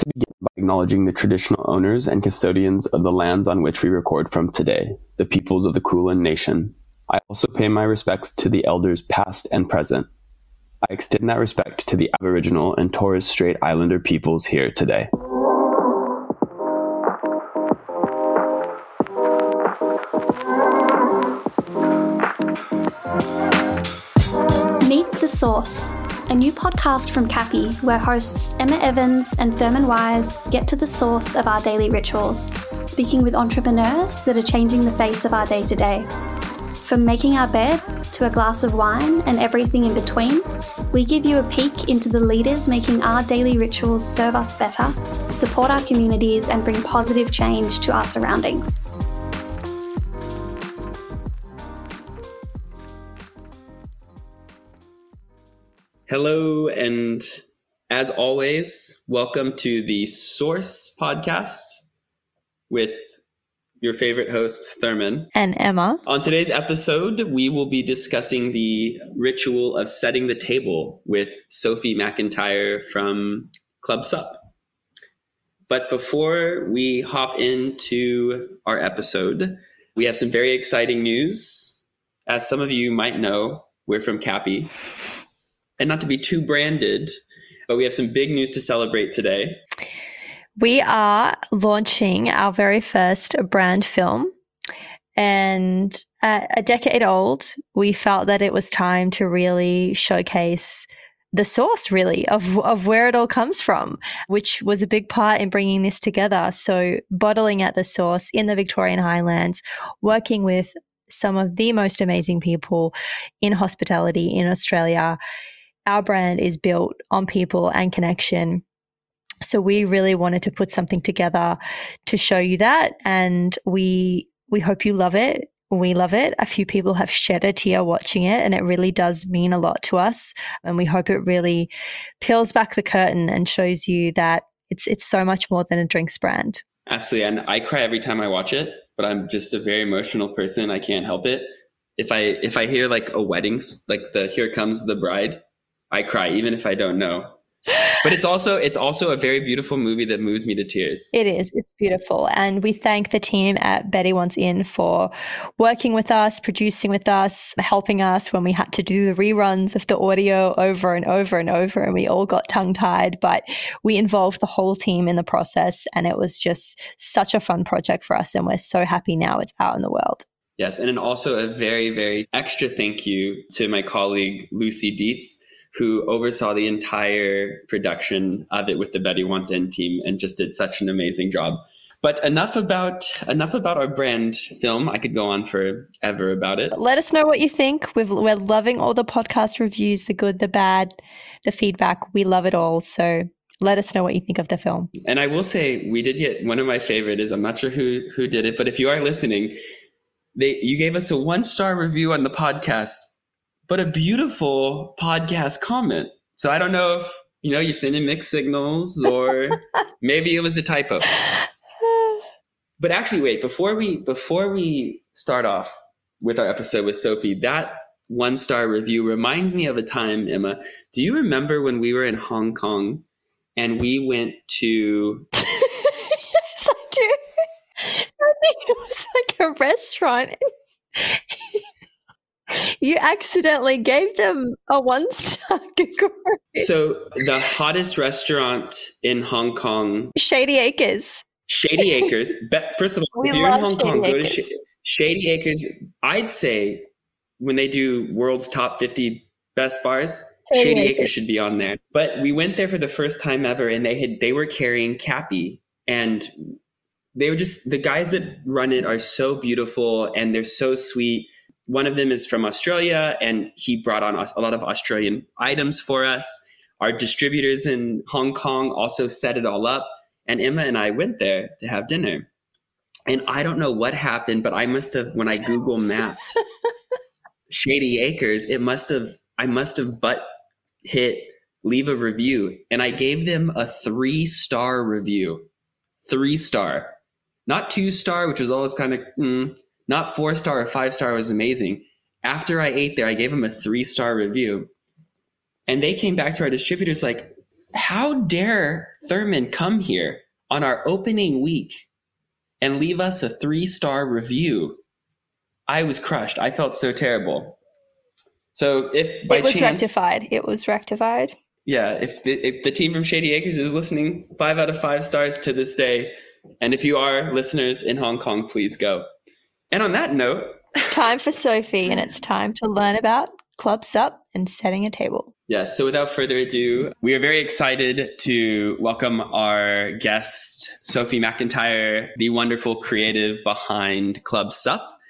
to begin by acknowledging the traditional owners and custodians of the lands on which we record from today, the peoples of the Kulin Nation. I also pay my respects to the elders past and present. I extend that respect to the Aboriginal and Torres Strait Islander peoples here today. Meet The Source, a new podcast from CAPI where hosts Emma Evans and Thurman Wise get to the source of our daily rituals, speaking with entrepreneurs that are changing the face of our day to day. From making our bed to a glass of wine and everything in between, we give you a peek into the leaders making our daily rituals serve us better, support our communities, and bring positive change to our surroundings. Hello, and as always, welcome to the Source podcast with your favorite host, Thurman. And Emma. On today's episode, we will be discussing the ritual of setting the table with Sophie McIntyre from Club Sup. But before we hop into our episode, we have some very exciting news. As some of you might know, we're from CAPI and not to be too branded, but we have some big news to celebrate today. We are launching our very first brand film. And a decade old, we felt that it was time to really showcase the source really of, of where it all comes from, which was a big part in bringing this together. So bottling at the source in the Victorian Highlands, working with some of the most amazing people in hospitality in Australia our brand is built on people and connection. So we really wanted to put something together to show you that and we we hope you love it. We love it. A few people have shed a tear watching it and it really does mean a lot to us and we hope it really peels back the curtain and shows you that it's it's so much more than a drinks brand. Absolutely. And I cry every time I watch it, but I'm just a very emotional person. I can't help it. If I if I hear like a weddings, like the here comes the bride, I cry even if I don't know. But it's also it's also a very beautiful movie that moves me to tears. It is. It's beautiful. And we thank the team at Betty Wants In for working with us, producing with us, helping us when we had to do the reruns of the audio over and over and over and we all got tongue tied, but we involved the whole team in the process and it was just such a fun project for us and we're so happy now it's out in the world. Yes, and then also a very very extra thank you to my colleague Lucy Dietz who oversaw the entire production of it with the Betty Wants In team and just did such an amazing job. But enough about enough about our brand film. I could go on forever about it. Let us know what you think. we are loving all the podcast reviews, the good, the bad, the feedback. We love it all. So let us know what you think of the film. And I will say, we did get one of my favorite is I'm not sure who who did it, but if you are listening, they you gave us a one star review on the podcast but a beautiful podcast comment. So I don't know if you know you're sending mixed signals or maybe it was a typo. But actually, wait before we before we start off with our episode with Sophie, that one star review reminds me of a time, Emma. Do you remember when we were in Hong Kong and we went to? yes, I do. I think it was like a restaurant you accidentally gave them a one star So the hottest restaurant in Hong Kong, Shady Acres. Shady Acres. First of all, we if you're in Hong Shady Kong, Acres. go to Shady Acres. I'd say when they do world's top 50 best bars, Shady, Shady Acres. Acres should be on there. But we went there for the first time ever, and they had they were carrying CAPI, and they were just the guys that run it are so beautiful and they're so sweet one of them is from Australia, and he brought on a lot of Australian items for us. Our distributors in Hong Kong also set it all up. And Emma and I went there to have dinner. And I don't know what happened, but I must have, when I Google mapped Shady Acres, it must have, I must have but hit leave a review. And I gave them a three star review. Three star. Not two star, which was always kind of, mm, not four star or five star was amazing. After I ate there, I gave them a three star review. And they came back to our distributors like, how dare Thurman come here on our opening week and leave us a three star review? I was crushed. I felt so terrible. So if by it was chance, rectified, it was rectified. Yeah, if the, if the team from Shady Acres is listening, five out of five stars to this day. And if you are listeners in Hong Kong, please go. And on that note, it's time for Sophie, and it's time to learn about Club Sup and setting a table. Yes. So without further ado, we are very excited to welcome our guest, Sophie McIntyre, the wonderful creative behind Club Sup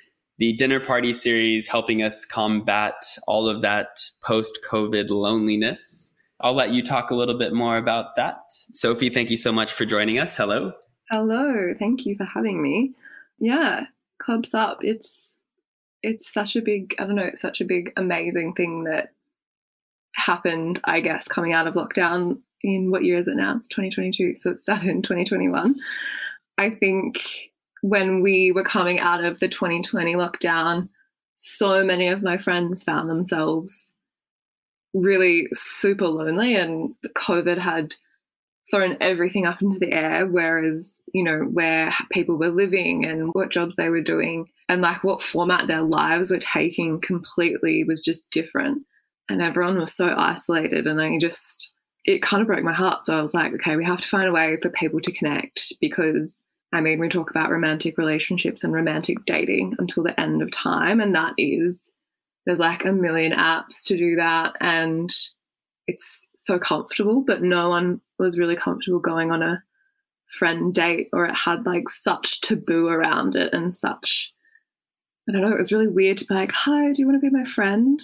the dinner party series helping us combat all of that post COVID loneliness. I'll let you talk a little bit more about that. Sophie, thank you so much for joining us. Hello. Hello. Thank you for having me. Yeah, Club Sup. It's it's such a big, I don't know, it's such a big amazing thing that happened, I guess, coming out of lockdown in what year is it now? It's 2022. So it started in 2021. I think when we were coming out of the 2020 lockdown, so many of my friends found themselves really super lonely, and COVID had thrown everything up into the air. Whereas, you know, where people were living and what jobs they were doing and like what format their lives were taking completely was just different. And everyone was so isolated. And I just, it kind of broke my heart. So I was like, okay, we have to find a way for people to connect because I mean, we talk about romantic relationships and romantic dating until the end of time. And that is, there's like a million apps to do that. And it's so comfortable, but no one was really comfortable going on a friend date or it had like such taboo around it and such. I don't know, it was really weird to be like, hi, do you want to be my friend?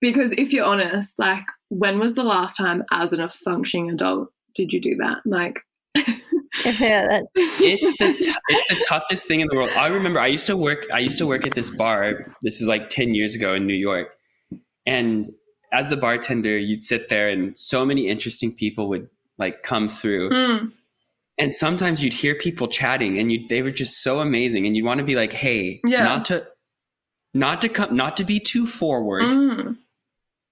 Because if you're honest, like, when was the last time as a functioning adult did you do that? Like, yeah, it's the t- it's the toughest thing in the world. I remember I used to work I used to work at this bar. This is like ten years ago in New York, and as the bartender, you'd sit there, and so many interesting people would like come through. Mm. And sometimes you'd hear people chatting, and you they were just so amazing, and you'd want to be like, "Hey, yeah. not to, not to come, not to be too forward, mm.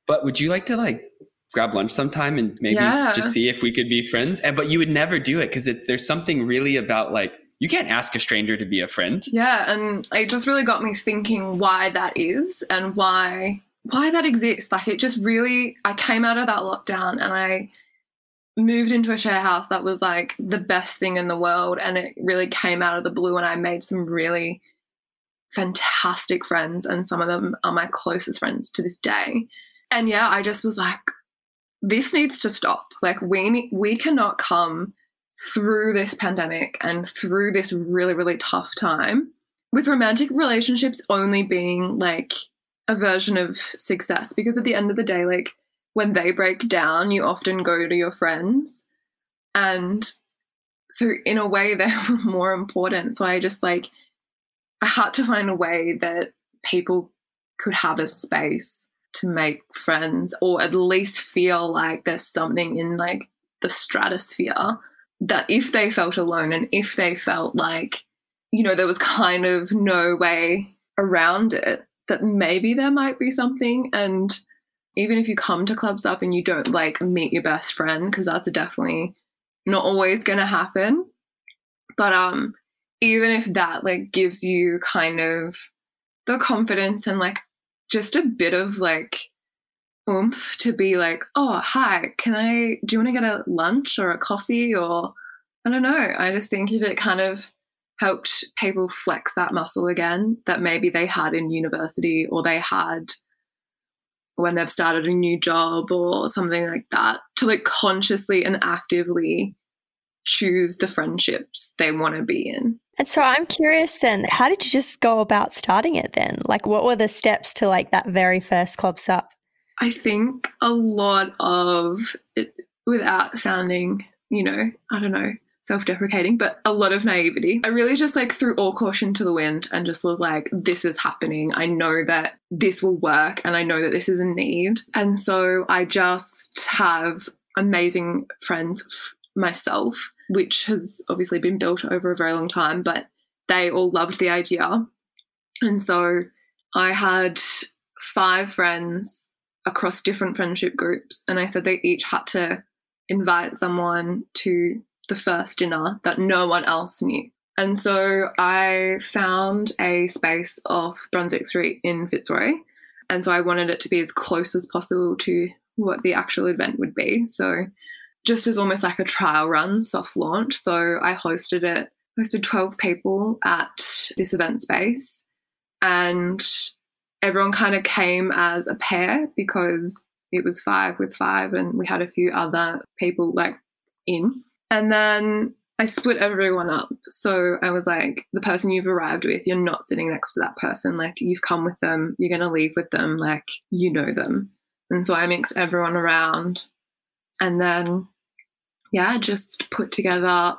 but would you like to like grab lunch sometime and maybe yeah. just see if we could be friends. And but you would never do it because there's something really about like you can't ask a stranger to be a friend. Yeah, and it just really got me thinking why that is and why why that exists. Like it just really I came out of that lockdown and I moved into a share house that was like the best thing in the world and it really came out of the blue and I made some really fantastic friends and some of them are my closest friends to this day. And yeah, I just was like this needs to stop. Like we we cannot come through this pandemic and through this really really tough time with romantic relationships only being like a version of success because at the end of the day like when they break down you often go to your friends. And so in a way they were more important. So i just like i had to find a way that people could have a space to make friends or at least feel like there's something in like the stratosphere that if they felt alone and if they felt like you know there was kind of no way around it that maybe there might be something and even if you come to Club Sup and you don't like meet your best friend because that's definitely not always going to happen but um even if that like gives you kind of the confidence and like just a bit of like oomph to be like, oh, hi, can I, do you want to get a lunch or a coffee? Or I don't know. I just think if it kind of helped people flex that muscle again that maybe they had in university or they had when they've started a new job or something like that, to like consciously and actively choose the friendships they want to be in. And so I'm curious then, how did you just go about starting it then? Like, what were the steps to like that very first Club Sup? I think a lot of it, without sounding, you know, I don't know, self deprecating, but a lot of naivety. I really just like threw all caution to the wind and just was like, this is happening. I know that this will work and I know that this is a need. And so I just have amazing friends myself, which has obviously been built over a very long time, but they all loved the idea. And so I had five friends across different friendship groups, and I said they each had to invite someone to the first dinner that no one else knew. And so I found a space off Brunswick Street in Fitzroy. And so I wanted it to be as close as possible to what the actual event would be. So just as almost like a trial run, soft launch. So I hosted it, hosted 12 people at this event space. And everyone kind of came as a pair because it was five with five, and we had a few other people like in. And then I split everyone up. So I was like, the person you've arrived with, you're not sitting next to that person. Like, you've come with them, you're going to leave with them, like, you know them. And so I mixed everyone around. And then, yeah, just put together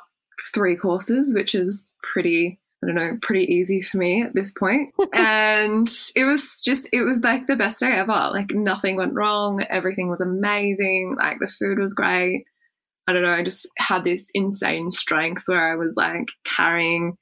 three courses, which is pretty, I don't know, pretty easy for me at this point. and it was just, it was like the best day ever. Like, nothing went wrong. Everything was amazing. Like, the food was great. I don't know, I just had this insane strength where I was like carrying,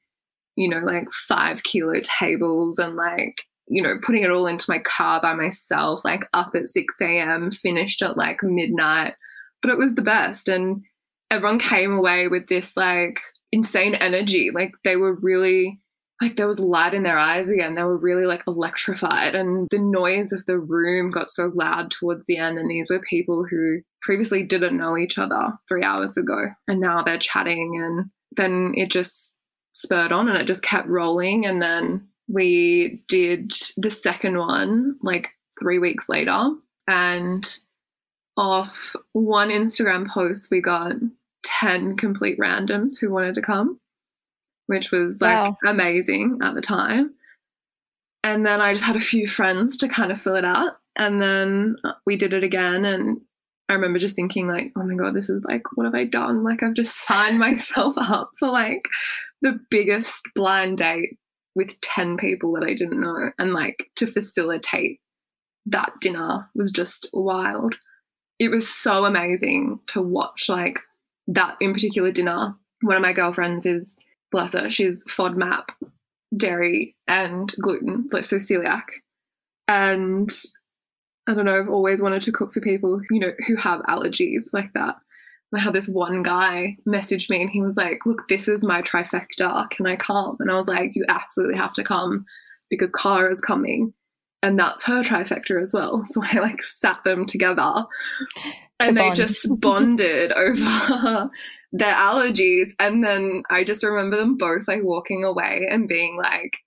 you know, like five kilo tables and like, you know, putting it all into my car by myself, like up at 6 a.m., finished at like midnight. But it was the best. And everyone came away with this like insane energy. Like they were really like there was light in their eyes again. They were really like electrified, and the noise of the room got so loud towards the end. And these were people who previously didn't know each other three hours ago, and now they're chatting. And then it just spurred on, and it just kept rolling. And then we did the second one like three weeks later, and off one Instagram post, we got 10 complete randoms who wanted to come which was like wow. amazing at the time. And then I just had a few friends to kind of fill it out. And then uh, we did it again. And I remember just thinking, like, oh my God, this is like, what have I done? Like, I've just signed myself up for like the biggest blind date with 10 people that I didn't know. And like to facilitate that dinner was just wild. It was so amazing to watch like that in particular dinner. One of my girlfriends is bless her, she's FODMAP, dairy, and gluten, like so celiac. And I don't know, I've always wanted to cook for people, you know, who have allergies like that. I had this one guy message me and he was like, Look, this is my trifecta. Can I come? And I was like, You absolutely have to come because Cara is coming. And that's her trifecta as well. So I like sat them together and they just bonded over their allergies. And then I just remember them both like walking away and being like,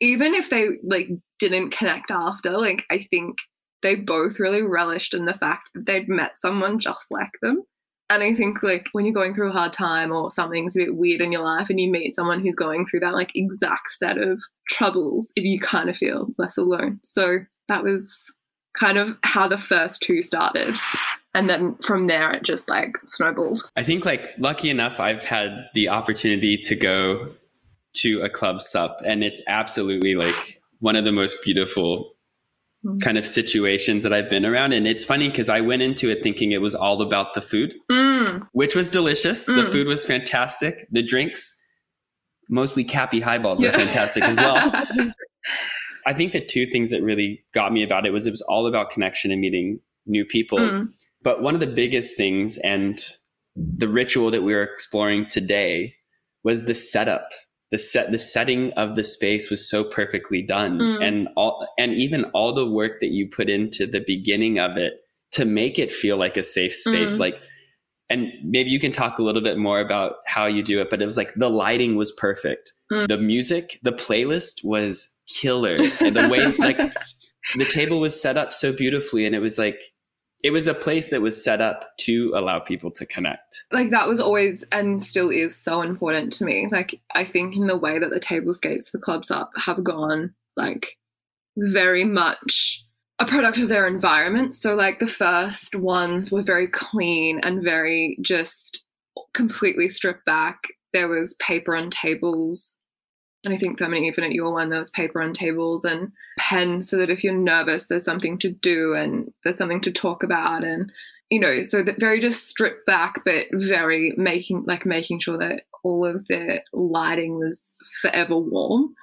even if they like didn't connect after, like I think they both really relished in the fact that they'd met someone just like them. And I think like when you're going through a hard time or something's a bit weird in your life and you meet someone who's going through that like exact set of troubles, if you kind of feel less alone. So that was kind of how the first two started. And then from there it just like snowballed. I think like lucky enough i've had the opportunity to go to a club sup and it's absolutely like one of the most beautiful mm. kind of situations that i've been around. And it's funny because i went into it thinking it was all about the food mm. which was delicious. Mm. the food was fantastic. The drinks mostly CAPI highballs were fantastic as well I think the two things that really got me about it was it was all about connection and meeting new people. Mm. But one of the biggest things and the ritual that we were exploring today was the setup. The set the setting of the space was so perfectly done. Mm. And all and even all the work that you put into the beginning of it to make it feel like a safe space. Mm. Like and maybe you can talk a little bit more about how you do it, but it was like the lighting was perfect. Mm. The music, the playlist was killer. And the way like the table was set up so beautifully and it was like it was a place that was set up to allow people to connect. Like that was always and still is so important to me. Like I think in the way that the table skates for Club Sup have gone like very much a product of their environment. So like the first ones were very clean and very just completely stripped back. There was paper on tables and I think Thurman, even at your one, there was paper on tables and pens so that if you're nervous, there's something to do and there's something to talk about. And, you know, so that very just stripped back, but very making, like making sure that all of the lighting was forever warm.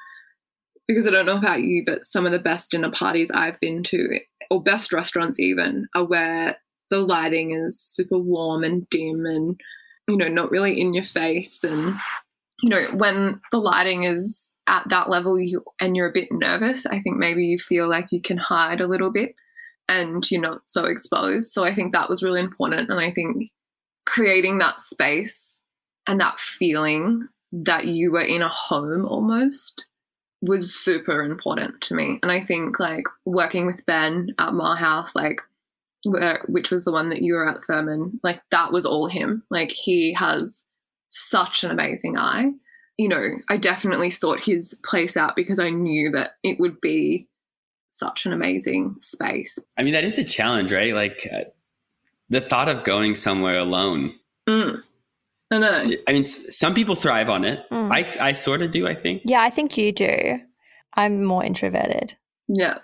Because I don't know about you, but some of the best dinner parties I've been to, or best restaurants even, are where the lighting is super warm and dim and, you know, not really in your face. And, you know, when the lighting is at that level you, and you're a bit nervous, I think maybe you feel like you can hide a little bit and you're not so exposed. So I think that was really important. And I think creating that space and that feeling that you were in a home almost was super important to me. And I think like working with Ben at my House, like where, which was the one that you were at Thurman, like that was all him. Like he has such an amazing eye. You know, I definitely sought his place out because I knew that it would be such an amazing space. I mean, that is a challenge, right? Like uh, the thought of going somewhere alone. Mm. I know. I mean, some people thrive on it. Mm. I, I sort of do, I think. Yeah, I think you do. I'm more introverted. Yeah.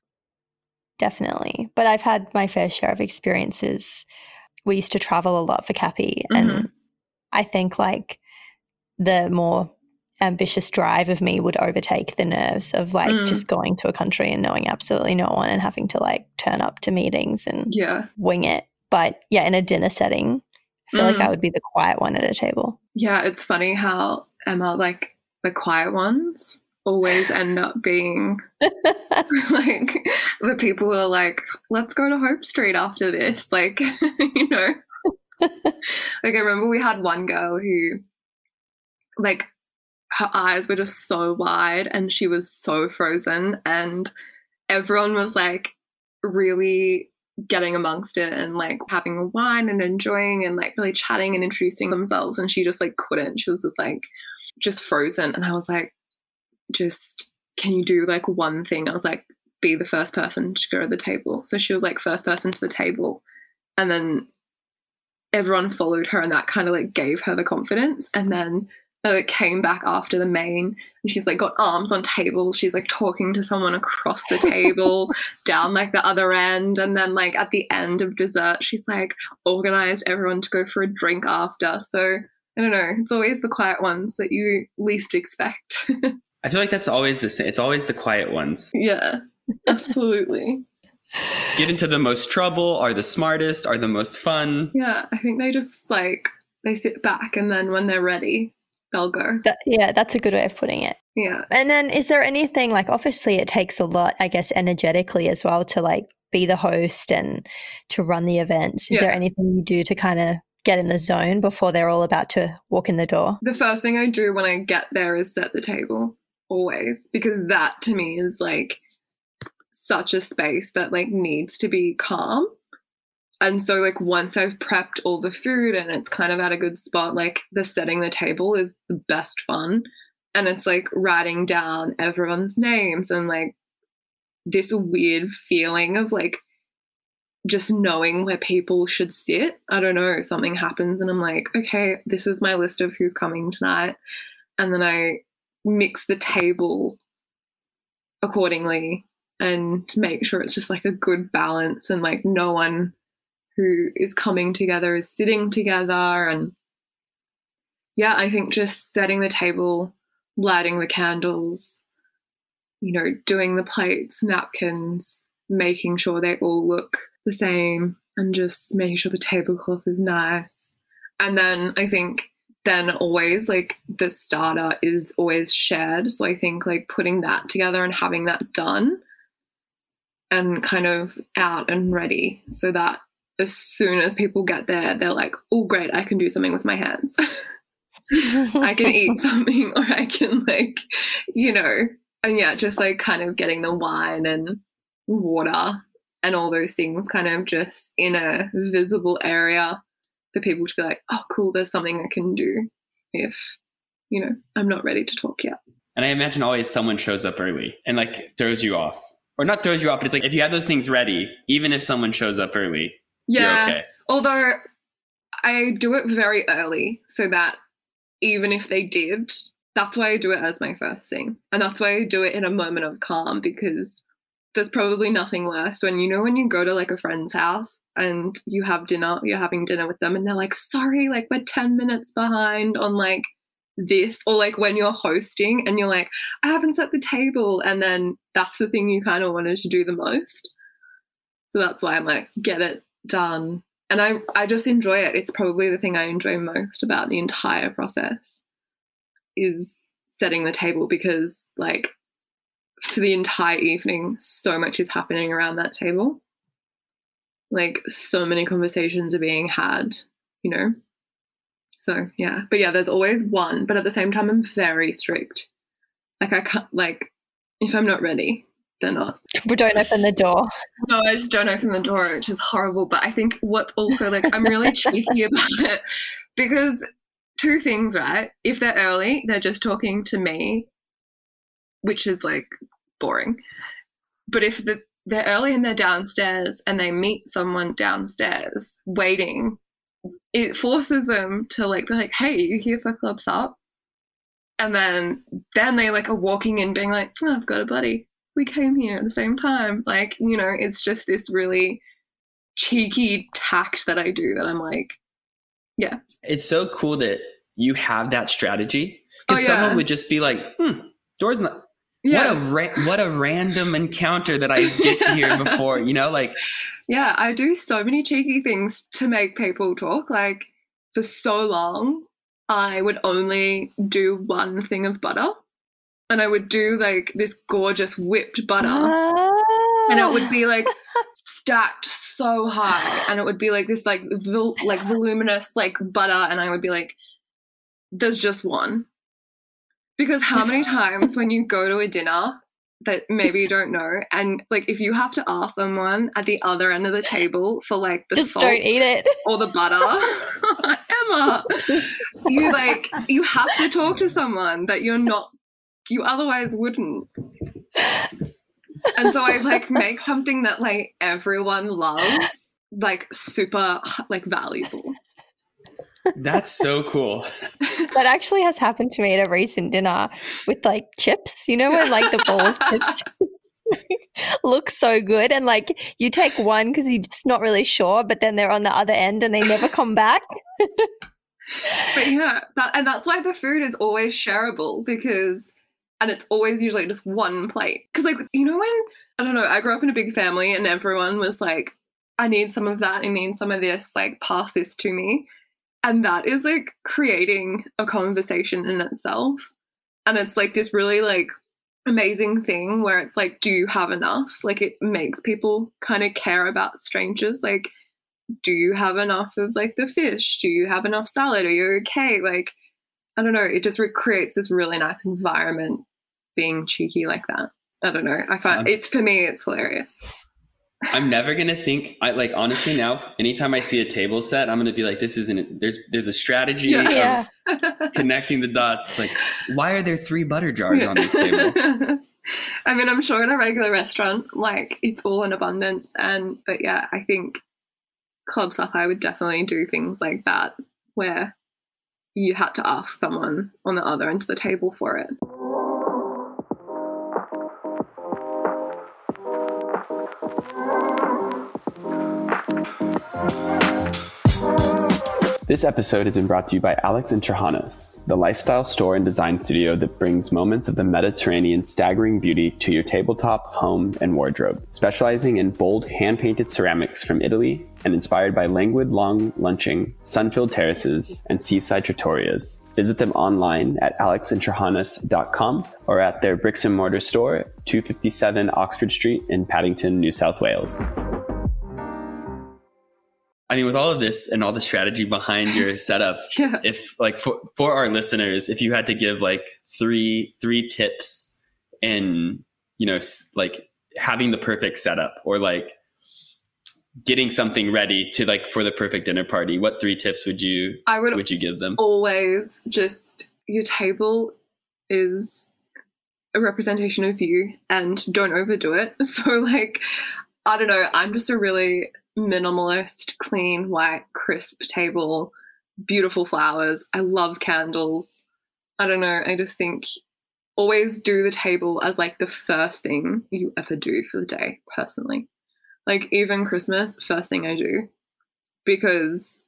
Definitely. But I've had my fair share of experiences. We used to travel a lot for CAPI. Mm-hmm. And I think like the more ambitious drive of me would overtake the nerves of like mm. just going to a country and knowing absolutely no one and having to like turn up to meetings and yeah. wing it. But yeah, in a dinner setting, I feel mm. like I mm. would be the quiet one at a table. Yeah, it's funny how Emma, like the quiet ones, always end up being like the people who are like, let's go to Hope Street after this. Like, you know, like I remember we had one girl who, like, her eyes were just so wide and she was so frozen, and everyone was like really getting amongst it and like having a wine and enjoying and like really chatting and introducing themselves and she just like couldn't. She was just like just frozen and i was like just can you do like one thing? I was like be the first person to go to the table. So she was like first person to the table and then everyone followed her and that kind of like gave her the confidence. And then uh, came back after the main and she's like got arms on tables she's like talking to someone across the table down like the other end. And then like at the end of dessert she's like organized everyone to go for a drink after. So i don't know. It's always the quiet ones that you least expect. I feel like that's always the same it's always the quiet ones. Yeah absolutely get into the most trouble are the smartest are the most fun yeah i think they just like they sit back and then when they're ready they'll go. That, yeah, that's a good way of putting it. Yeah. And then is there anything like obviously it takes a lot, I guess, energetically as well to like be the host and to run the events. Is yeah. there anything you do to kind of get in the zone before they're all about to walk in the door? The first thing I do when I get there is set the table, always, because that to me is like such a space that like needs to be calm and so like once I've prepped all the food and it's kind of at a good spot, like the setting the table is the best fun. And it's like writing down everyone's names and like this weird feeling of like just knowing where people should sit. I don't know, something happens and I'm like, okay, this is my list of who's coming tonight. And then I mix the table accordingly and to make sure it's just like a good balance and like no one who is coming together is sitting together and yeah i think just setting the table lighting the candles you know doing the plates napkins making sure they all look the same and just making sure the tablecloth is nice. And then i think then always like the starter is always shared. So i think like putting that together and having that done and kind of out and ready so that as soon as people get there, they're like, oh, great, I can do something with my hands. I can eat something or I can, like, you know, and yeah, just like kind of getting the wine and water and all those things kind of just in a visible area for people to be like, oh, cool, there's something I can do if, you know, I'm not ready to talk yet. And I imagine always someone shows up early and like throws you off. Or not throws you off, but it's like if you have those things ready, even if someone shows up early, yeah. Okay. Although I do it very early so that even if they did, that's why I do it as my first thing. And that's why I do it in a moment of calm because there's probably nothing worse when you know when you go to like a friend's house and you have dinner, you're having dinner with them and they're like, sorry, like we're 10 minutes behind on like this, or like when you're hosting and you're like, I haven't set the table. And then that's the thing you kind of wanted to do the most. So that's why I'm like, get it done and I I just enjoy it. It's probably the thing I enjoy most about the entire process is setting the table because like for the entire evening so much is happening around that table. Like so many conversations are being had, you know. So, yeah. But yeah, there's always one, but at the same time I'm very strict. Like I can't like if I'm not ready, they're not. We don't open the door. No, I just don't open the door, which is horrible. But I think what's also like, I'm really cheeky about it because two things, right? If they're early, they're just talking to me, which is like boring. But if the, they're early and they're downstairs and they meet someone downstairs waiting, it forces them to like be like, "Hey, you here for Club Sup? And then then they like are walking in, being like, oh, "I've got a buddy." we came here at the same time. Like, you know, it's just this really cheeky tact that I do that I'm like, yeah. It's so cool that you have that strategy because oh, yeah. someone would just be like, hmm, door's not. Yeah. What a ra- what a random encounter that I get to hear before, you know, like Yeah, I do so many cheeky things to make people talk. Like for so long, I would only do one thing of butter and I would do like this gorgeous whipped butter. Oh. And it would be ah. like stacked so high and it would be like this like vol- like voluminous like butter and I would be like there's just one. Because how many times when you go to a dinner that maybe you don't know and like if you have to ask someone at the other end of the table for like the just salt don't eat it or the butter Emma you like you have to talk to someone that you're not you otherwise wouldn't. and so I like make something that like everyone loves, like super like valuable. That's so cool. that actually has happened to me at a recent dinner with like chips. You know when like the bowl of chips look so good and like you take one because you're just not really sure, but then they're on the other end and they never come back. but yeah, that, and that's why the food is always shareable because and it's always usually just one plate. Because, like, you know, when I don't know, I grew up in a big family and everyone was like, I need some of that, I need some of this, like, pass this to me. And that is like creating a conversation in itself. And it's like this really, like, amazing thing where it's like, do you have enough? Like, it makes people kind of care about strangers. Like, do you have enough of like the fish? Do you have enough salad? Are you okay? Like, I don't know. It just creates this really nice environment being cheeky like that. I don't know. I find it's for me, it's hilarious. I'm never gonna think. I like honestly now. Anytime I see a table set, I'm gonna be like, "This isn't." There's there's a strategy yeah. of yeah. connecting the dots. It's like, why are there three butter jars on this table? I mean, I'm sure in a regular restaurant, like it's all in abundance, and but yeah, I think Club Sup, I would definitely do things like that where you had to ask someone on the other end of the table for it. This episode has been brought to you by Alex and Trahanas, the lifestyle store and design studio that brings moments of the Mediterranean staggering beauty to your tabletop, home, and wardrobe. Specializing in bold hand painted ceramics from Italy and inspired by languid long lunching, sun filled terraces, and seaside trattorias. Visit them online at alexandtrahanas.com or at their bricks and mortar store, 257 Oxford Street in Paddington, New South Wales. I mean, with all of this and all the strategy behind your setup, yeah. if like for, for our listeners, if you had to give like three three tips in you know like having the perfect setup or like getting something ready to like for the perfect dinner party, what three tips would you I would would you give them? Always just your table is a representation of you and don't overdo it. So like I don't know, I'm just a really minimalist, clean, white, crisp table, beautiful flowers. I love candles. I don't know. I just think always do the table as like the first thing you ever do for the day, personally. Like even Christmas, first thing I do, because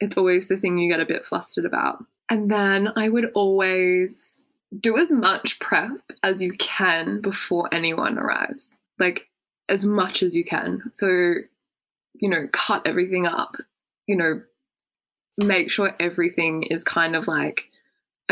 it's always the thing you get a bit flustered about. And then I would always do as much prep as you can before anyone arrives. Like as much as you can. So you know, cut everything up you know, make sure everything is kind of like,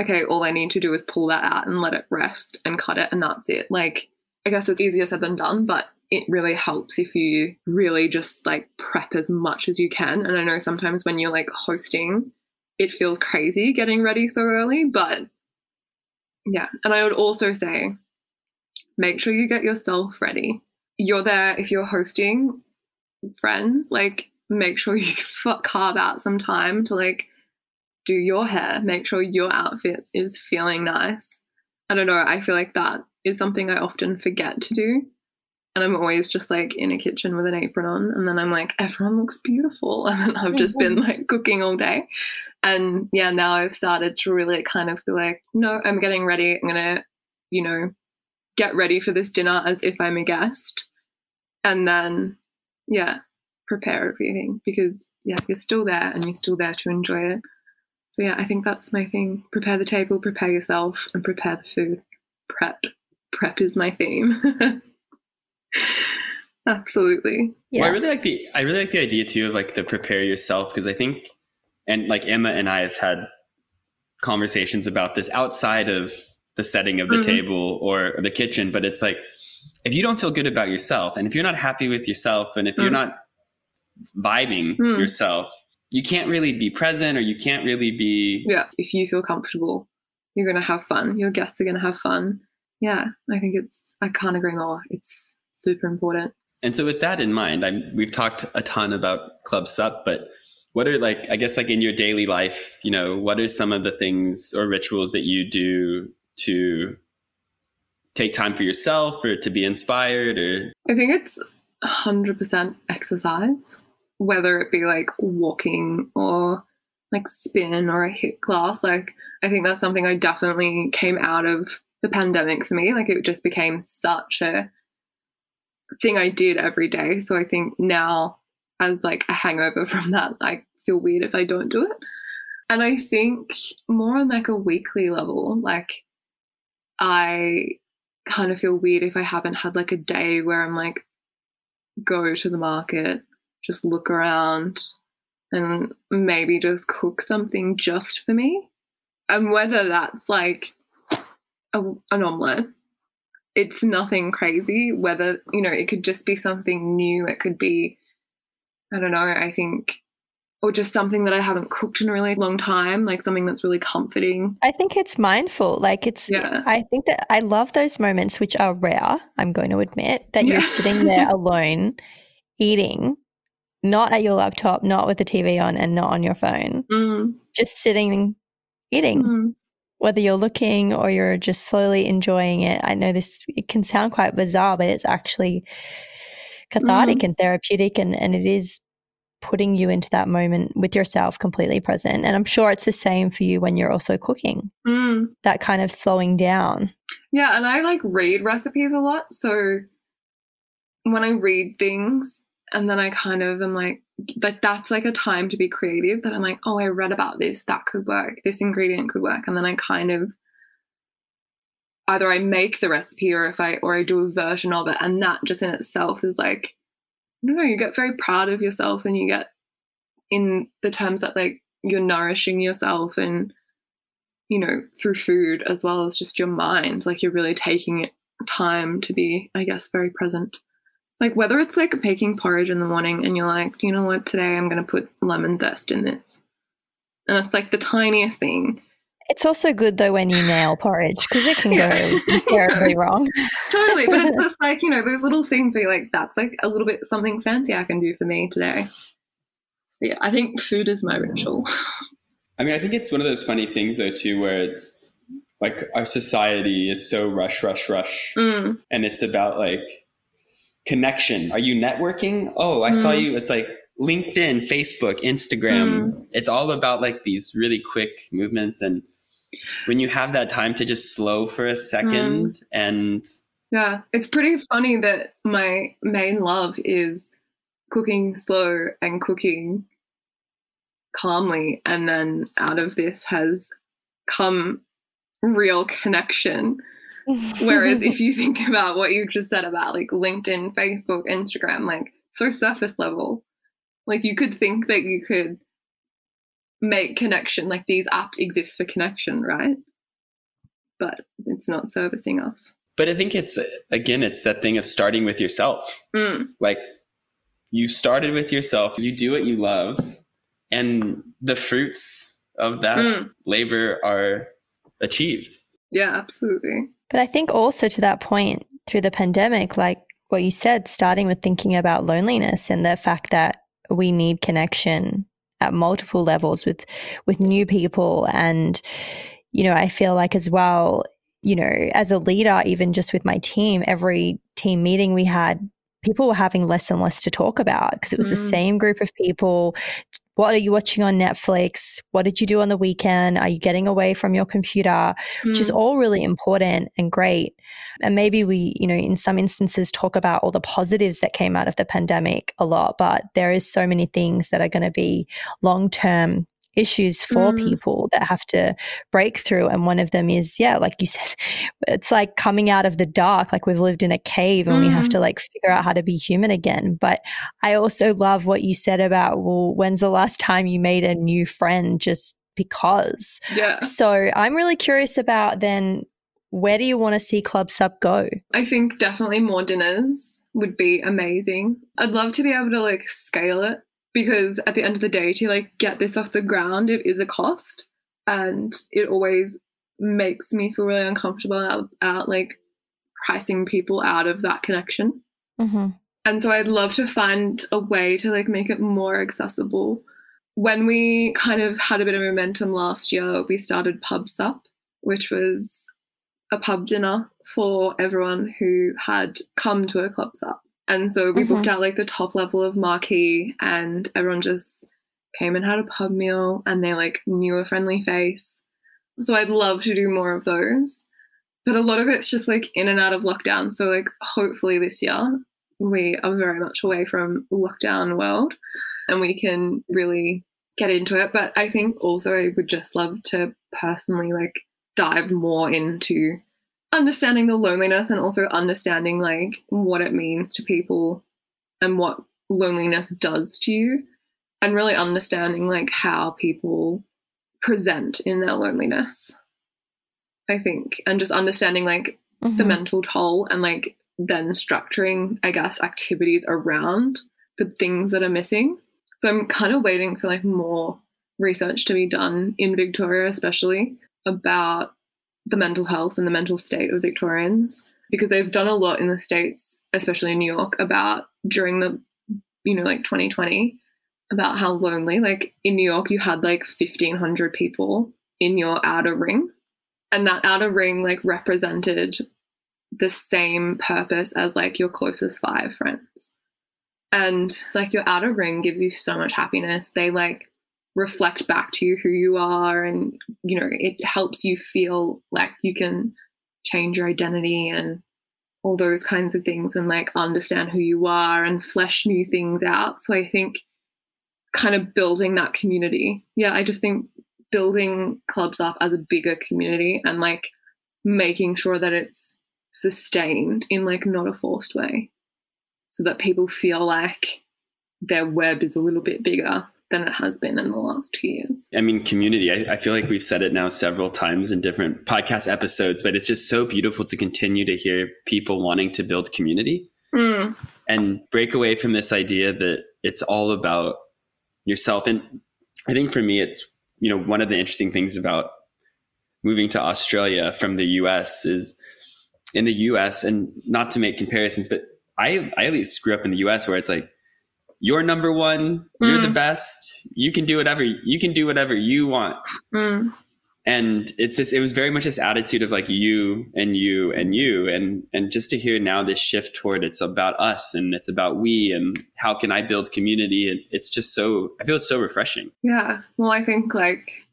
okay, all I need to do is pull that out and let it rest and cut it, and that's it. Like, I guess it's easier said than done, but it really helps if you really just like prep as much as you can. And I know sometimes when you're like hosting, it feels crazy getting ready so early, but yeah. And I would also say make sure you get yourself ready. You're there if you're hosting friends, like make sure you carve out some time to like do your hair, make sure your outfit is feeling nice. I don't know, I feel like that is something I often forget to do. And I'm always just like in a kitchen with an apron on. And then I'm like, everyone looks beautiful. And then I've just been like cooking all day. And yeah, now I've started to really kind of be like, no, I'm getting ready. I'm going to, you know, get ready for this dinner as if I'm a guest. And then, yeah, prepare everything because, yeah, you're still there and you're still there to enjoy it. So, yeah, I think that's my thing. Prepare the table, prepare yourself, and prepare the food. Prep. Prep is my theme. Absolutely. Yeah. Well, I really like the I really like the idea too of like the prepare yourself because I think and like Emma and I have had conversations about this outside of the setting of the mm-hmm. table or the kitchen, but it's like if you don't feel good about yourself and if you're not happy with yourself and if mm. you're not vibing mm. yourself, you can't really be present or you can't really be Yeah, if you feel comfortable, you're going to have fun. Your guests are going to have fun. Yeah, I think it's I can't agree more. It's super important. And so with that in mind, I'm, we've talked a ton about Club Sup, but what are like i guess like in your daily life you know what are some of the things or rituals that you do to take time for yourself or to be inspired or i think it's 100% exercise whether it be like walking or like spin or a hit class like i think that's something i definitely came out of the pandemic for me like it just became such a thing i did every day so i think now as like a hangover from that. I feel weird if I don't do it. And I think more on like a weekly level, like I kind of feel weird if I haven't had like a day where I'm like, go to the market, just look around, and maybe just cook something just for me. And whether that's like a, an omelette, it's nothing crazy. Whether, you know, it could just be something new, it could be I don't know, I think or just something that I haven't cooked in a really long time, like something that's really comforting. I think it's mindful. Like it's yeah. I think that I love those moments which are rare, I'm going to admit, that yeah. you're sitting there alone eating, not at your laptop, not with the TV on and not on your phone. Mm. Just sitting eating. Mm. Whether you're looking or you're just slowly enjoying it. I know this it can sound quite bizarre, but it's actually cathartic mm. and therapeutic and, and it is putting you into that moment with yourself completely present. And I'm sure it's the same for you when you're also cooking. Mm. That kind of slowing down. Yeah, and I like read recipes a lot. So when I read things and then I kind of am like like that's like a time to be creative that I'm like, oh, I read about this, that could work. This ingredient could work. And then I kind of either I make the recipe or if I or I do a version of it. And that just in itself is like, don't know, you get very proud of yourself and you get in the terms that like you're nourishing yourself and you know, through food as well as just your mind. Like you're really taking time to be, I guess, very present. Like whether it's like making porridge in the morning and you're like, you know what, today I'm gonna put lemon zest in this. And it's like the tiniest thing. It's also good though when you nail porridge because it can go terribly wrong. totally, but it's just like you know those little things where you're like, that's like a little bit something fancy I can do for me today. But yeah, I think food is my ritual. I mean, I think it's one of those funny things though too, where it's like our society is so rush, rush, rush, mm. and it's about like connection. Are you networking? Oh, I mm. saw you. It's like LinkedIn, Facebook, Instagram. Mm. It's all about like these really quick movements and when you have that time to just slow for a second mm. and yeah it's pretty funny that my main love is cooking slow and cooking calmly and then out of this has come real connection whereas if you think about what you just said about like linkedin facebook instagram like so surface level like you could think that you could make connection. Like these apps exist for connection, right? But it's not servicing us. But I think it's again, it's that thing of starting with yourself. Mm. Like you started with yourself, you do what you love, and the fruits of that mm. labor are achieved. Yeah, absolutely. But I think also to that point through the pandemic, like what you said, starting with thinking about loneliness and the fact that we need connection at multiple levels with with new people and you know i feel like as well you know as a leader even just with my team every team meeting we had people were having less and less to talk about because it was mm. the same group of people what are you watching on Netflix? What did you do on the weekend? Are you getting away from your computer? Mm. Which is hmm. all really important and great. And maybe we, you know, in some instances talk about all the positives that came out of the pandemic a lot, but there is so many things that are going to be long term issues for mm. people that have to break through. And one of them is, yeah, like you said, it's like coming out of the dark, like we've lived in a cave and mm. we have to mm. like figure out how to be human again. But I also love what you said about, well, when's the last time you made a new friend just because? Yeah. So I'm really curious about then where do you want to see Club Sup go? I think definitely more dinners would be amazing. I'd love to be able to like scale it because at the end of the day to like get this off the ground it is a cost. And it always makes me feel really uncomfortable at, like pricing people out of that connection. Mm-hmm. and so i'd love to find a way to like make it more accessible. When we kind of had a bit of momentum last year we started pub sup which was a pub dinner for everyone who had come to a club sup and so we mm-hmm. booked out like the top level of marquee, and everyone just came and had a pub meal, and they like knew a friendly face. So I'd love to do more of those. But a lot of it's just like in and out of lockdown. So like hopefully this year we are very much away from lockdown world and we can really get into it. But I think also I would just love to personally like dive more into understanding the loneliness and also understanding like what it means to people and what loneliness does to you and really understanding like how people present in their loneliness i think and just understanding like mm-hmm. the mental toll and like then structuring i guess activities around the things that are missing so i'm kind of waiting for like more research to be done in victoria especially about the mental health and the mental state of Victorians because they've done a lot in the States, especially in New York, about during the, you know, like 2020, about how lonely, like in New York, you had like 1,500 people in your outer ring. And that outer ring, like, represented the same purpose as like your closest five friends. And like your outer ring gives you so much happiness. They like reflect back to you who you are and you know it helps you feel like you can change your identity and all those kinds of things and like understand who you are and flesh new things out. So i think kind of building that community. Yeah i just think building Club Sup as a bigger community and like making sure that it's sustained in like not a forced way so that people feel like their web is a little bit bigger than it has been in the last two years. I mean, community, I, I, feel like we've said it now several times in different podcast episodes, but it's just so beautiful to continue to hear people wanting to build community mm. and break away from this idea that it's all about yourself. And I think for me, it's, you know, one of the interesting things about moving to Australia from the US is in the US, and not to make comparisons, but I, I at least grew up in the US where it's like, you're number one mm. you're the mm. best you can do whatever you can do whatever you want mm. and it's this it was very much this attitude of like you and you and you and and just to hear now this shift toward it's about us and it's about we and how can i build community and it's just so i feel it's so refreshing yeah well i think like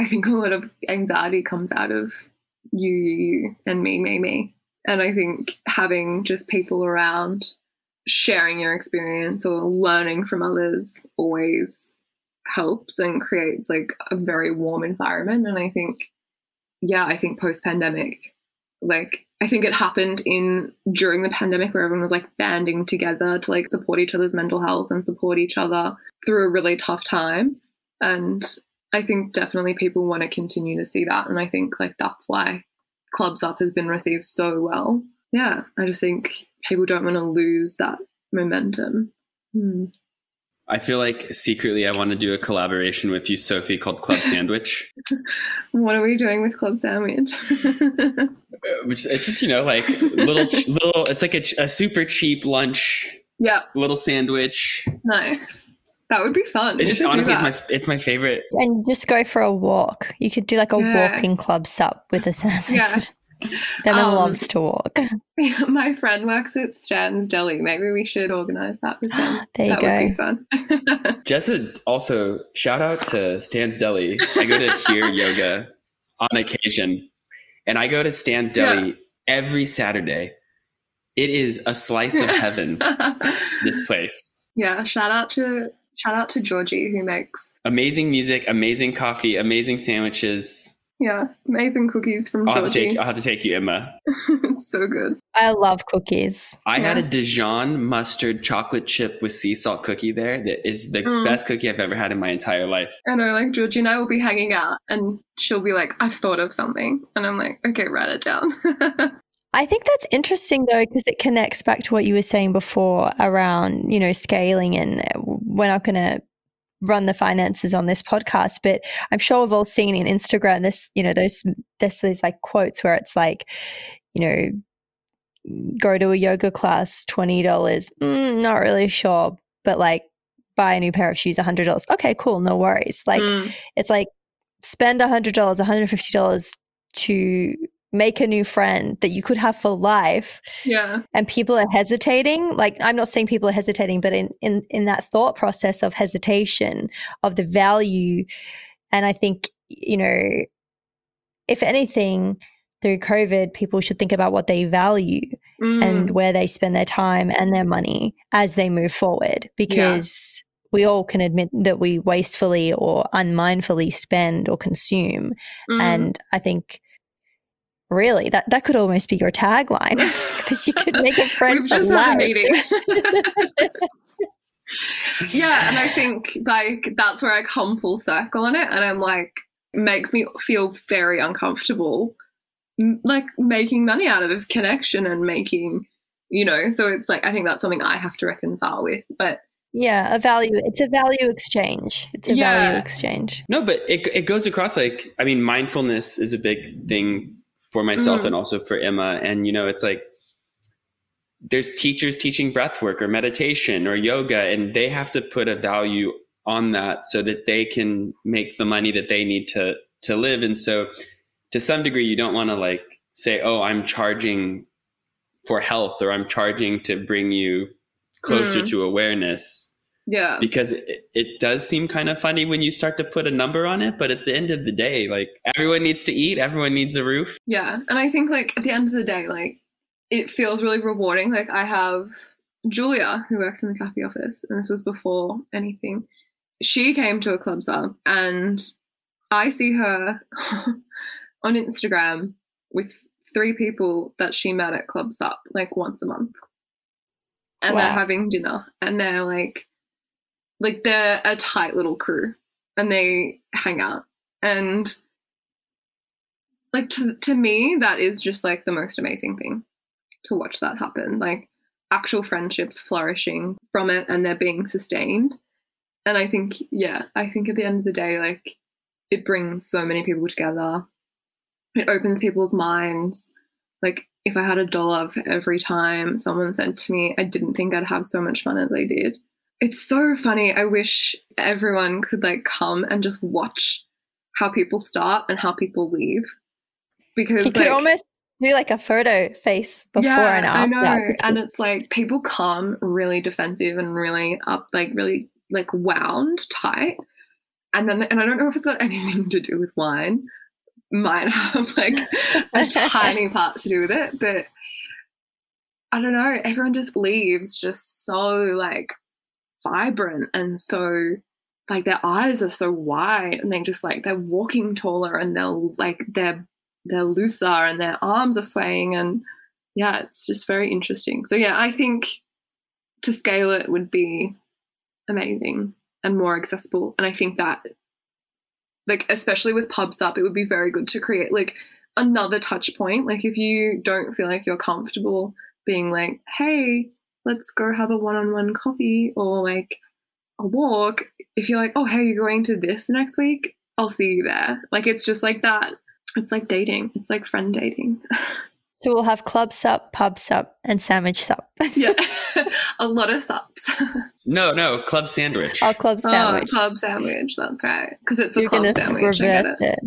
i think a lot of anxiety comes out of you you, you and me me me and i think having just people around sharing your experience or learning from others always helps and creates like a very warm environment. And I think, yeah, I think post pandemic, like I think it happened in during the pandemic where everyone was like banding together to like support each other's mental health and support each other through a really tough time. And I think definitely people want to continue to see that. And I think like that's why Club Sup has been received so well. Yeah, I just think people don't want to lose that momentum. Hmm. I feel like secretly I want to do a collaboration with you, Sophie, called Club Sandwich. what are we doing with Club Sandwich? Which it's just you know like little little. It's like a, a super cheap lunch. Yeah. Little sandwich. Nice. That would be fun. It's just honestly, it's my it's my favorite. And just go for a walk. You could do like a yeah. walking club sup with a sandwich. Yeah. Devin um, loves to walk. My friend works at Stan's Deli. Maybe we should organize that with them. there you that go. would be fun. Jessa, also shout out to Stan's Deli. I go to hear yoga on occasion, and I go to Stan's Deli yeah. every Saturday. It is a slice of heaven. this place. Yeah, shout out to shout out to Georgie who makes amazing music, amazing coffee, amazing sandwiches yeah, amazing cookies from I'll Have to take, I'll have to take you, Emma. it's so good. I love cookies. I yeah. had a Dijon mustard chocolate chip with sea salt cookie there that is the mm. best cookie I've ever had in my entire life. I know, like Georgie and I will be hanging out and she'll be like, I've thought of something. And I'm like, okay, write it down. I think that's interesting though, because it connects back to what you were saying before around, you know, scaling and we're not going to run the finances on this podcast, but I'm sure we've all seen in Instagram this, you know, those there's these like quotes where it's like, you know, go to a yoga class, twenty dollars. Mm, not really sure, but like buy a new pair of shoes, hundred dollars. Okay, cool, no worries. Like mm. it's like spend hundred dollars, hundred fifty dollars to make a new friend that you could have for life yeah and people are hesitating like i'm not saying people are hesitating but in in in that thought process of hesitation of the value and i think you know if anything through covid people should think about what they value mm. and where they spend their time and their money as they move forward because yeah. we all can admit that we wastefully or unmindfully spend or consume mm. and i think Really, that that could almost be your tagline. You could make a friend. We've just had a meeting. yeah, and I think like that's where I come full circle on it, and I'm like, makes me feel very uncomfortable, like making money out of connection and making, you know. So it's like I think that's something I have to reconcile with, but. Yeah, a value. It's a value exchange. It's a yeah. value exchange. No, but it it goes across like I mean, mindfulness is a big thing for myself mm. and also for Emma. And, you know, it's like there's teachers teaching breath work or meditation or yoga, and they have to put a value on that so that they can make the money that they need to to live. And so to some degree you don't want to like say, oh, I'm charging for health or I'm charging to bring you closer mm. to awareness yeah. Because it, it does seem kind of funny when you start to put a number on it, but at the end of the day, like everyone needs to eat, everyone needs a roof. Yeah. And I think like at the end of the day, like it feels really rewarding. Like I have Julia who works in the CAPI office, and this was before anything. She came to a Club Sup and I see her on Instagram with three people that she met at Club Sup like once a month. And wow. they're having dinner and they're like like they're a tight little crew and they hang out. And like to to me, that is just like the most amazing thing to watch that happen. Like actual friendships flourishing from it and they're being sustained. And I think, yeah, I think at the end of the day, like it brings so many people together. It opens people's minds. Like if I had a dollar for every time someone said to me, I didn't think I'd have so much fun as I did, it's so funny. I wish everyone could like come and just watch how people start and how people leave. Because you could like, almost do like a photo face before yeah, and after. I know. And it's like people come really defensive and really up, like really like wound tight. And then, and I don't know if it's got anything to do with wine. Might have like a tiny part to do with it, but I don't know. Everyone just leaves just so like vibrant and so like their eyes are so wide and they just like they're walking taller and they're like they're they're looser and their arms are swaying and yeah it's just very interesting so yeah i think to scale it would be amazing and more accessible and i think that like especially with pub sup it would be very good to create like another touch point. Like if you don't feel like you're comfortable being like, hey, let's go have a one-on-one coffee or like a walk. If you're like, oh hey, you're going to this next week, I'll see you there. Like it's just like that. It's like dating. It's like friend dating. So we'll have club sup, pub sup, and sandwich sup. yeah, a lot of sups. no, no, club sandwich. Oh, club sandwich. Oh, club sandwich. That's right, because it's a You're club sandwich. I get it. it.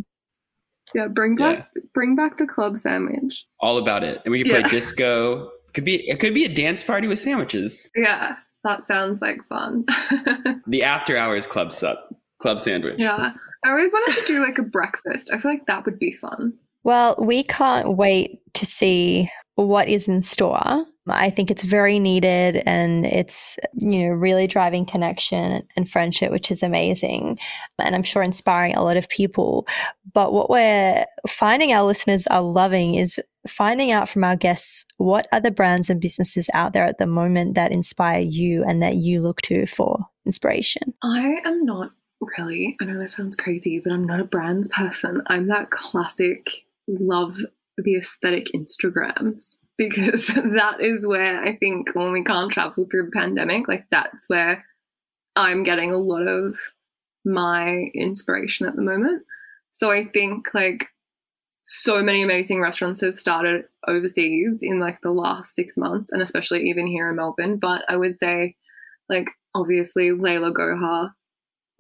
Yeah, bring back yeah. bring back the club sandwich. All about it, and we can play yeah. disco. Could be it could be a dance party with sandwiches. Yeah, that sounds like fun. the after hours club sup, club sandwich. Yeah, I always wanted to do like a breakfast. I feel like that would be fun. Well, we can't wait to see what is in store. I think it's very needed and it's, you know, really driving connection and friendship, which is amazing. And I'm sure inspiring a lot of people. But what we're finding our listeners are loving is finding out from our guests what are the brands and businesses out there at the moment that inspire you and that you look to for inspiration. I am not really, I know that sounds crazy, but I'm not a brands person. I'm that classic love the aesthetic Instagrams because that is where I think when we can't travel through the pandemic, like that's where I'm getting a lot of my inspiration at the moment. So I think like so many amazing restaurants have started overseas in like the last six months and especially even here in Melbourne. But I would say like obviously Laila Gohar,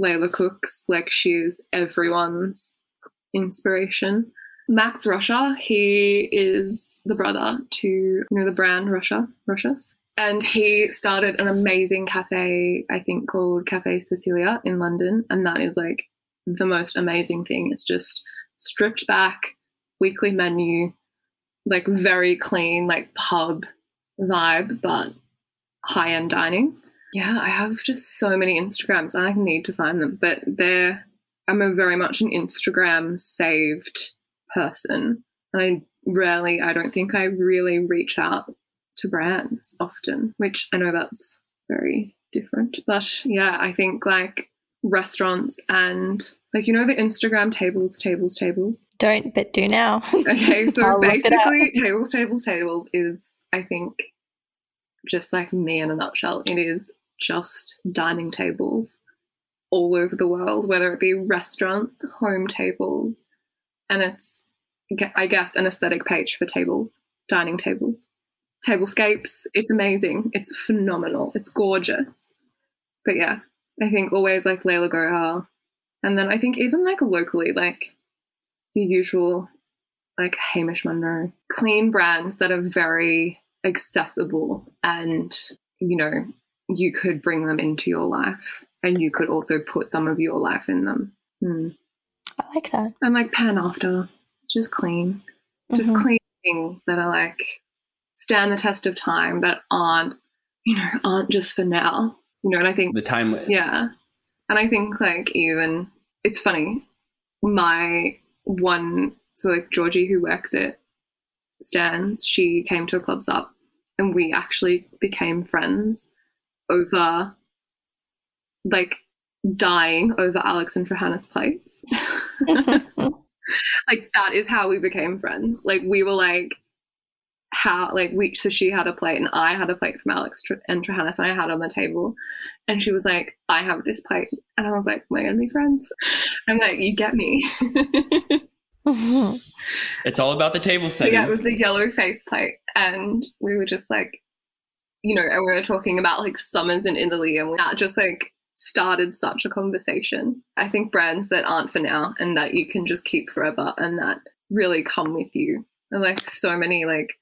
Layla Cooks, like she's everyone's inspiration. Max Rocha, he is the brother to you know the brand Rocha, Rocha's. And he started an amazing cafe, I think called Cafe Cecilia in London. And that is like the most amazing thing. It's just stripped back, weekly menu, like very clean, like pub vibe, but high end dining. Yeah, I have just so many Instagrams. I need to find them, but they're I'm a very much an Instagram saved person. And I rarely, I don't think I really reach out to brands often, which I know that's very different. But yeah, I think like restaurants and like you know the Instagram tables, tables, tables. Don't, but do now. okay, so basically, tables, tables, tables is I think just like me in a nutshell. It is just dining tables all over the world, whether it be restaurants, home tables, and it's I guess an aesthetic page for tables, dining tables, tablescapes. It's amazing. It's phenomenal. It's gorgeous. But yeah, I think always like Laila Gohar, and then I think even like locally, like your usual like Hamish Munro, clean brands that are very accessible and you know you could bring them into your life and you could also put some of your life in them. Hmm. I like that. And like pan after, just clean, just mm-hmm. clean things that are like stand the test of time that aren't, you know, aren't just for now. You know, and I think the time, yeah, and I think like even it's funny. My one, so like Georgie who works at Stan's, she came to a Club Sup and we actually became friends over like dying over Alex and Trahanas plates. like that is how we became friends. Like we were like how like we so she had a plate and I had a plate from Alex and Trahanas and I had on the table. And she was like I have this plate and I was like we're gonna be friends. I'm like you get me. It's all about the table setting. Yeah it was the yellow face plate and we were just like you know and we were talking about like summers in Italy and that just like started such a conversation. I think brands that aren't for now and that you can just keep forever and that really come with you. And like so many like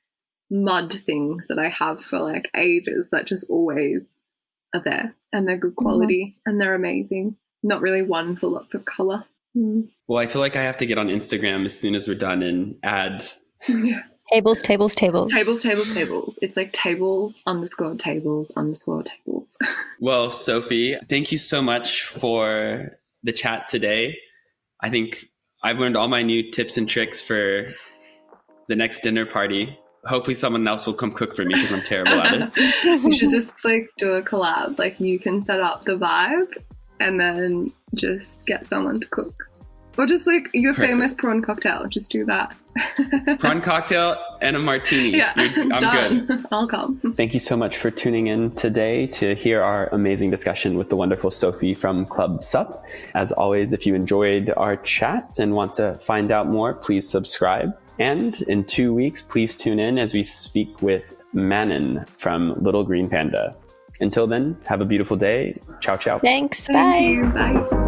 mud things that I have for like ages that just always are there and they're good mm-hmm. quality mm-hmm. and they're amazing. Not really one for lots of color. Mm. Well, I feel like I have to get on Instagram as soon as we're done and add yeah. Tables, tables, tables. Tables, tables, tables. It's like tables underscore tables underscore tables. well, Sophie, thank you so much for the chat today. I think I've learned all my new tips and tricks for the next dinner party. Hopefully, someone else will come cook for me because I'm terrible at it. you should just like do a collab. Like, you can set up the vibe and then just get someone to cook. Or just like your Perfect. famous prawn cocktail. Just do that. prawn cocktail and a martini. Yeah, I'm done. good. I'll come. Thank you so much for tuning in today to hear our amazing discussion with the wonderful Sophie from Club Sup. As always, if you enjoyed our chat and want to find out more, please subscribe. And in two weeks, please tune in as we speak with Manon from Little Green Panda. Until then, have a beautiful day. Ciao, ciao. Thanks. Bye. Bye.